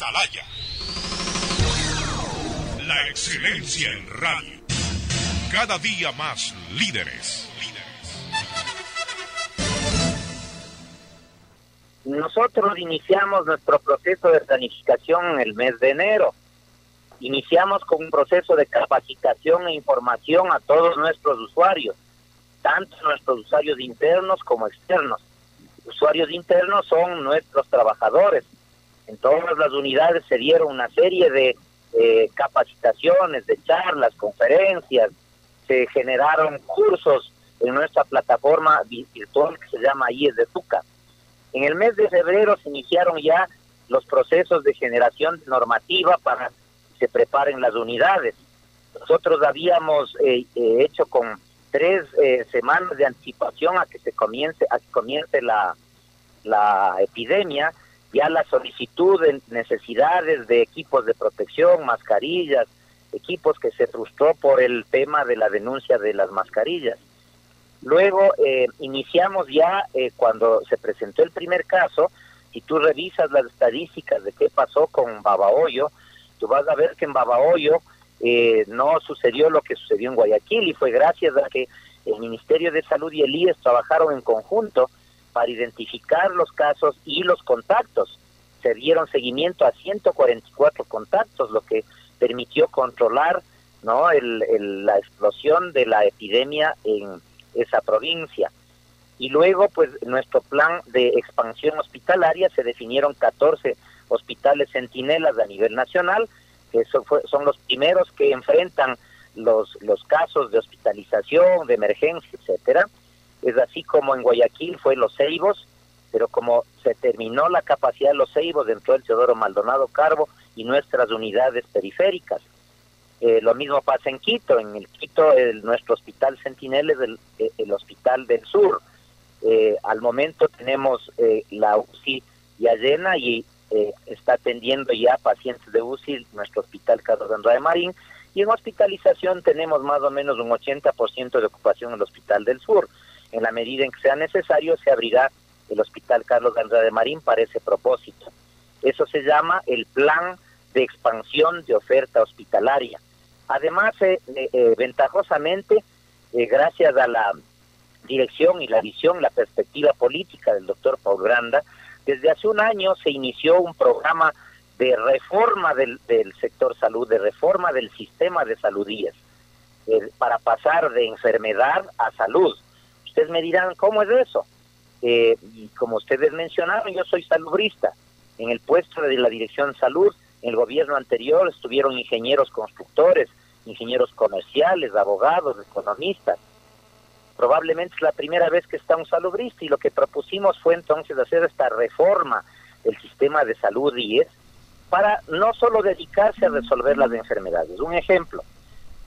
Atalaya. La excelencia en radio. Cada día más líderes. Nosotros iniciamos nuestro proceso de planificación en el mes de enero. Iniciamos con un proceso de capacitación e información a todos nuestros usuarios, tanto nuestros usuarios internos como externos. Usuarios internos son nuestros trabajadores. En todas las unidades se dieron una serie de capacitaciones, de charlas, conferencias, se generaron cursos en nuestra plataforma virtual que se llama IES de Tuca. En el mes de febrero se iniciaron ya los procesos de generación normativa para que se preparen las unidades. Nosotros habíamos eh, eh, hecho con tres eh, semanas de anticipación a que se comience a que comience la, la epidemia ya la solicitud de necesidades de equipos de protección, mascarillas, equipos que se frustró por el tema de la denuncia de las mascarillas. Luego eh, iniciamos ya eh, cuando se presentó el primer caso, y tú revisas las estadísticas de qué pasó con Babahoyo, tú vas a ver que en Babahoyo eh, no sucedió lo que sucedió en Guayaquil y fue gracias a que el Ministerio de Salud y el IES trabajaron en conjunto para identificar los casos y los contactos. Se dieron seguimiento a 144 contactos, lo que permitió controlar no el, la explosión de la epidemia en esa provincia. Y luego, pues, nuestro plan de expansión hospitalaria se definieron 14 hospitales centinelas a nivel nacional, que son los primeros que enfrentan los, los casos de hospitalización, de emergencia, etcétera es así como en Guayaquil fue Los Ceibos, pero como se terminó la capacidad de Los Ceibos dentro del Teodoro Maldonado Carbo y nuestras unidades periféricas. Eh, lo mismo pasa en Quito, en el Quito el, nuestro hospital Sentinel es el, eh, el hospital del sur. Eh, al momento tenemos la UCI ya llena y está atendiendo ya pacientes de UCI nuestro hospital Carlos Andrade Marín y en hospitalización tenemos más o menos un 80% de ocupación en el hospital del sur. En la medida en que sea necesario, se abrirá el Hospital Carlos de Marín para ese propósito. Eso se llama el Plan de Expansión de Oferta Hospitalaria. Además, eh, eh, ventajosamente, eh, gracias a la dirección y la visión, la perspectiva política del doctor Paul Granda, desde hace un año se inició un programa de reforma del, del sector salud, de reforma del sistema de saludías, para pasar de enfermedad a salud. Ustedes me dirán, ¿cómo es eso? Eh, y como ustedes mencionaron, yo soy salubrista. En el puesto de la Dirección Salud, en el gobierno anterior estuvieron ingenieros constructores, ingenieros comerciales, abogados, economistas. Probablemente es la primera vez que está un salubrista y lo que propusimos fue entonces hacer esta reforma del sistema de salud y para no solo dedicarse a resolver las enfermedades. Un ejemplo,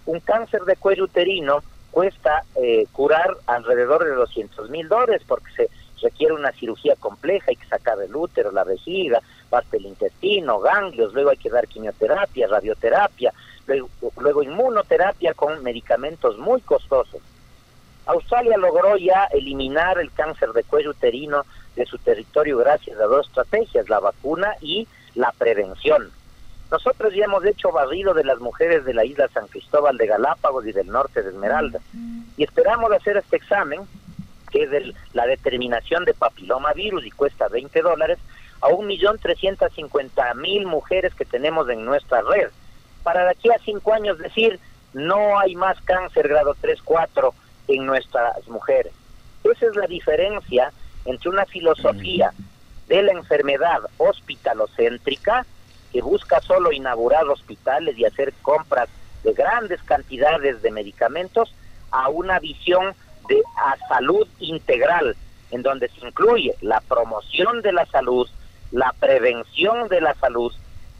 un cáncer de cuello uterino cuesta eh, curar alrededor de 200 mil dólares porque se requiere una cirugía compleja, hay que sacar el útero, la vejiga, parte del intestino, ganglios, luego hay que dar quimioterapia, radioterapia, luego, luego inmunoterapia con medicamentos muy costosos. Australia logró ya eliminar el cáncer de cuello uterino de su territorio gracias a dos estrategias, la vacuna y la prevención. Nosotros ya hemos hecho barrido de las mujeres de la isla San Cristóbal de Galápagos y del norte de Esmeralda. Y esperamos hacer este examen, que es la determinación de papilomavirus y cuesta 20 dólares, a 1.350.000 mujeres que tenemos en nuestra red. Para de aquí a cinco años decir, no hay más cáncer grado 3, 4 en nuestras mujeres. Esa es la diferencia entre una filosofía de la enfermedad hospitalocéntrica que busca solo inaugurar hospitales y hacer compras de grandes cantidades de medicamentos a una visión de salud integral, en donde se incluye la promoción de la salud, la prevención de la salud,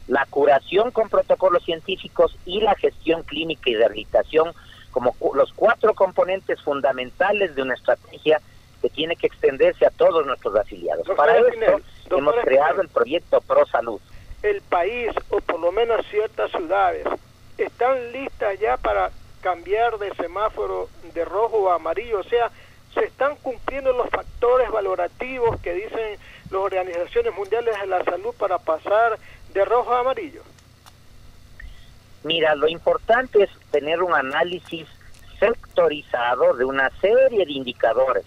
la curación con protocolos científicos y la gestión clínica y rehabilitación como los cuatro componentes fundamentales de una estrategia que tiene que extenderse a todos nuestros afiliados. Para esto hemos creado el proyecto Pro Salud el país, o por lo menos ciertas ciudades, están listas ya para cambiar de semáforo de rojo a amarillo, o sea, se están cumpliendo los factores valorativos que dicen las organizaciones mundiales de la salud para pasar de rojo a amarillo? Mira, lo importante es tener un análisis sectorizado de una serie de indicadores,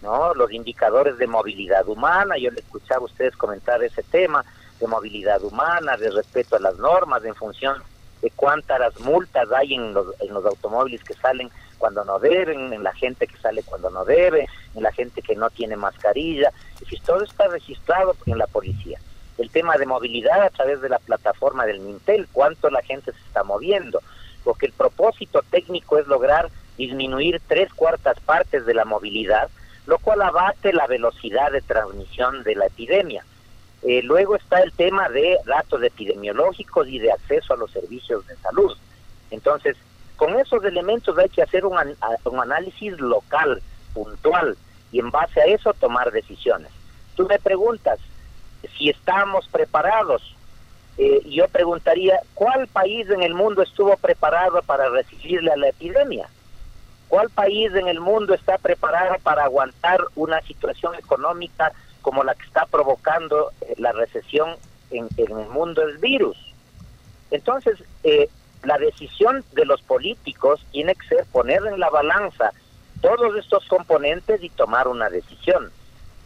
¿no? Los indicadores de movilidad humana, yo le escuchaba a ustedes comentar ese tema, de movilidad humana, de respeto a las normas, en función de cuántas multas hay en los, automóviles que salen cuando no deben, en la gente que sale cuando no debe, en la gente que no tiene mascarilla, y si todo está registrado en la policía. El tema de movilidad a través de la plataforma del Mintel, cuánto la gente se está moviendo, porque el propósito técnico es lograr disminuir tres cuartas partes de la movilidad, lo cual abate la velocidad de transmisión de la epidemia. Eh, luego está el tema de datos epidemiológicos y de acceso a los servicios de salud. Entonces, con esos elementos hay que hacer un, un análisis local, puntual, y en base a eso tomar decisiones. Tú me preguntas si estamos preparados. Eh, yo preguntaría, ¿cuál país en el mundo estuvo preparado para resistirle a la epidemia? ¿Cuál país en el mundo está preparado para aguantar una situación económica como la que está provocando eh, la recesión en, el mundo del virus. Entonces, eh, la decisión de los políticos tiene que ser poner en la balanza todos estos componentes y tomar una decisión.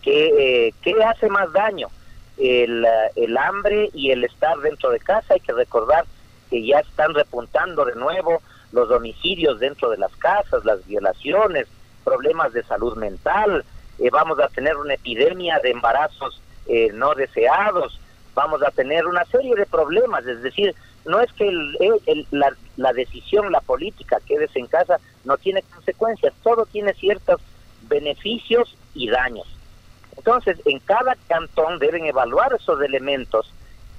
¿Qué, eh, ¿qué hace más daño? El, el hambre y el estar dentro de casa. Hay que recordar que ya están repuntando de nuevo los homicidios dentro de las casas, las violaciones, problemas de salud mental, eh, vamos a tener una epidemia de embarazos eh, no deseados, vamos a tener una serie de problemas, es decir, no es que la, la, decisión, la política, quedes en casa, no tiene consecuencias, todo tiene ciertos beneficios y daños. Entonces, en cada cantón deben evaluar esos elementos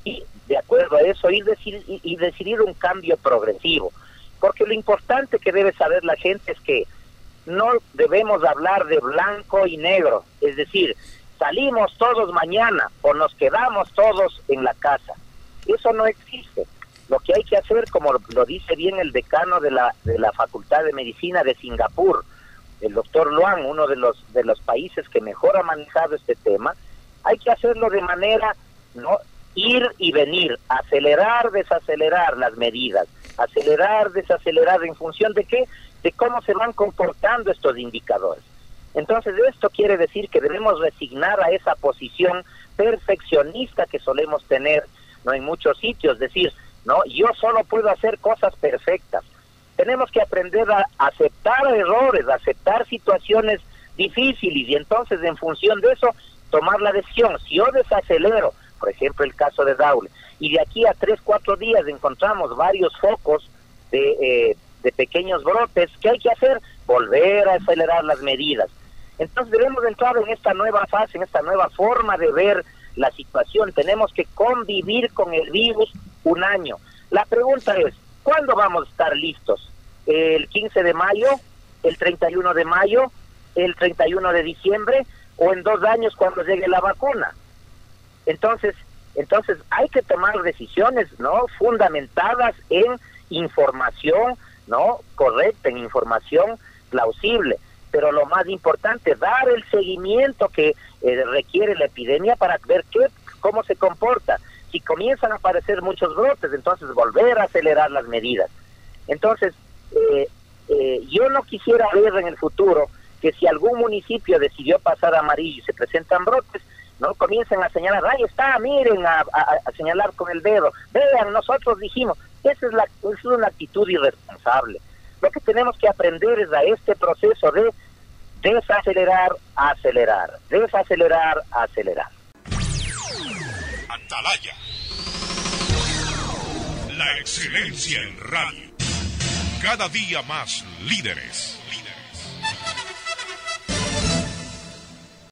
y, de acuerdo a eso, ir decidir, y decidir un cambio progresivo. Porque lo importante que debe saber la gente es que no debemos hablar de blanco y negro, es decir, salimos todos mañana o nos quedamos todos en la casa. Eso no existe. Lo que hay que hacer, como lo dice bien el decano de la, de la Facultad de Medicina de Singapur, el doctor Luan, uno de los, de los países que mejor ha manejado este tema, hay que hacerlo de manera, no ir y venir, acelerar, desacelerar las medidas, acelerar, desacelerar, ¿en función de qué? De cómo se van comportando estos indicadores. Entonces, esto quiere decir que debemos resignar a esa posición perfeccionista que solemos tener no en muchos sitios, decir, no, yo solo puedo hacer cosas perfectas. Tenemos que aprender a aceptar errores, a aceptar situaciones difíciles y entonces en función de eso tomar la decisión. Si yo desacelero, por ejemplo el caso de Daule, y de aquí a tres, cuatro días encontramos varios focos de, eh, de pequeños brotes, ¿qué hay que hacer? Volver a acelerar las medidas. Entonces debemos entrar en esta nueva fase, en esta nueva forma de ver la situación. Tenemos que convivir con el virus un año. La pregunta es, ¿cuándo vamos a estar listos? ¿El 15 de mayo? ¿El 31 de mayo? ¿El 31 de diciembre? ¿O en dos años cuando llegue la vacuna? Entonces, entonces hay que tomar decisiones, ¿no? Fundamentadas en información, ¿no? Correcta, en información plausible. Pero lo más importante, dar el seguimiento que eh, requiere la epidemia para ver qué, cómo se comporta. Si comienzan a aparecer muchos brotes, entonces volver a acelerar las medidas. Entonces, eh, eh, yo no quisiera ver en el futuro que si algún municipio decidió pasar a amarillo y se presentan brotes, no comiencen a señalar, ahí está, miren, a, señalar con el dedo, vean, nosotros dijimos, esa es, una actitud irresponsable. Lo que tenemos que aprender es a este proceso de desacelerar, acelerar, desacelerar, acelerar. Atalaya. La excelencia en radio. Cada día más líderes.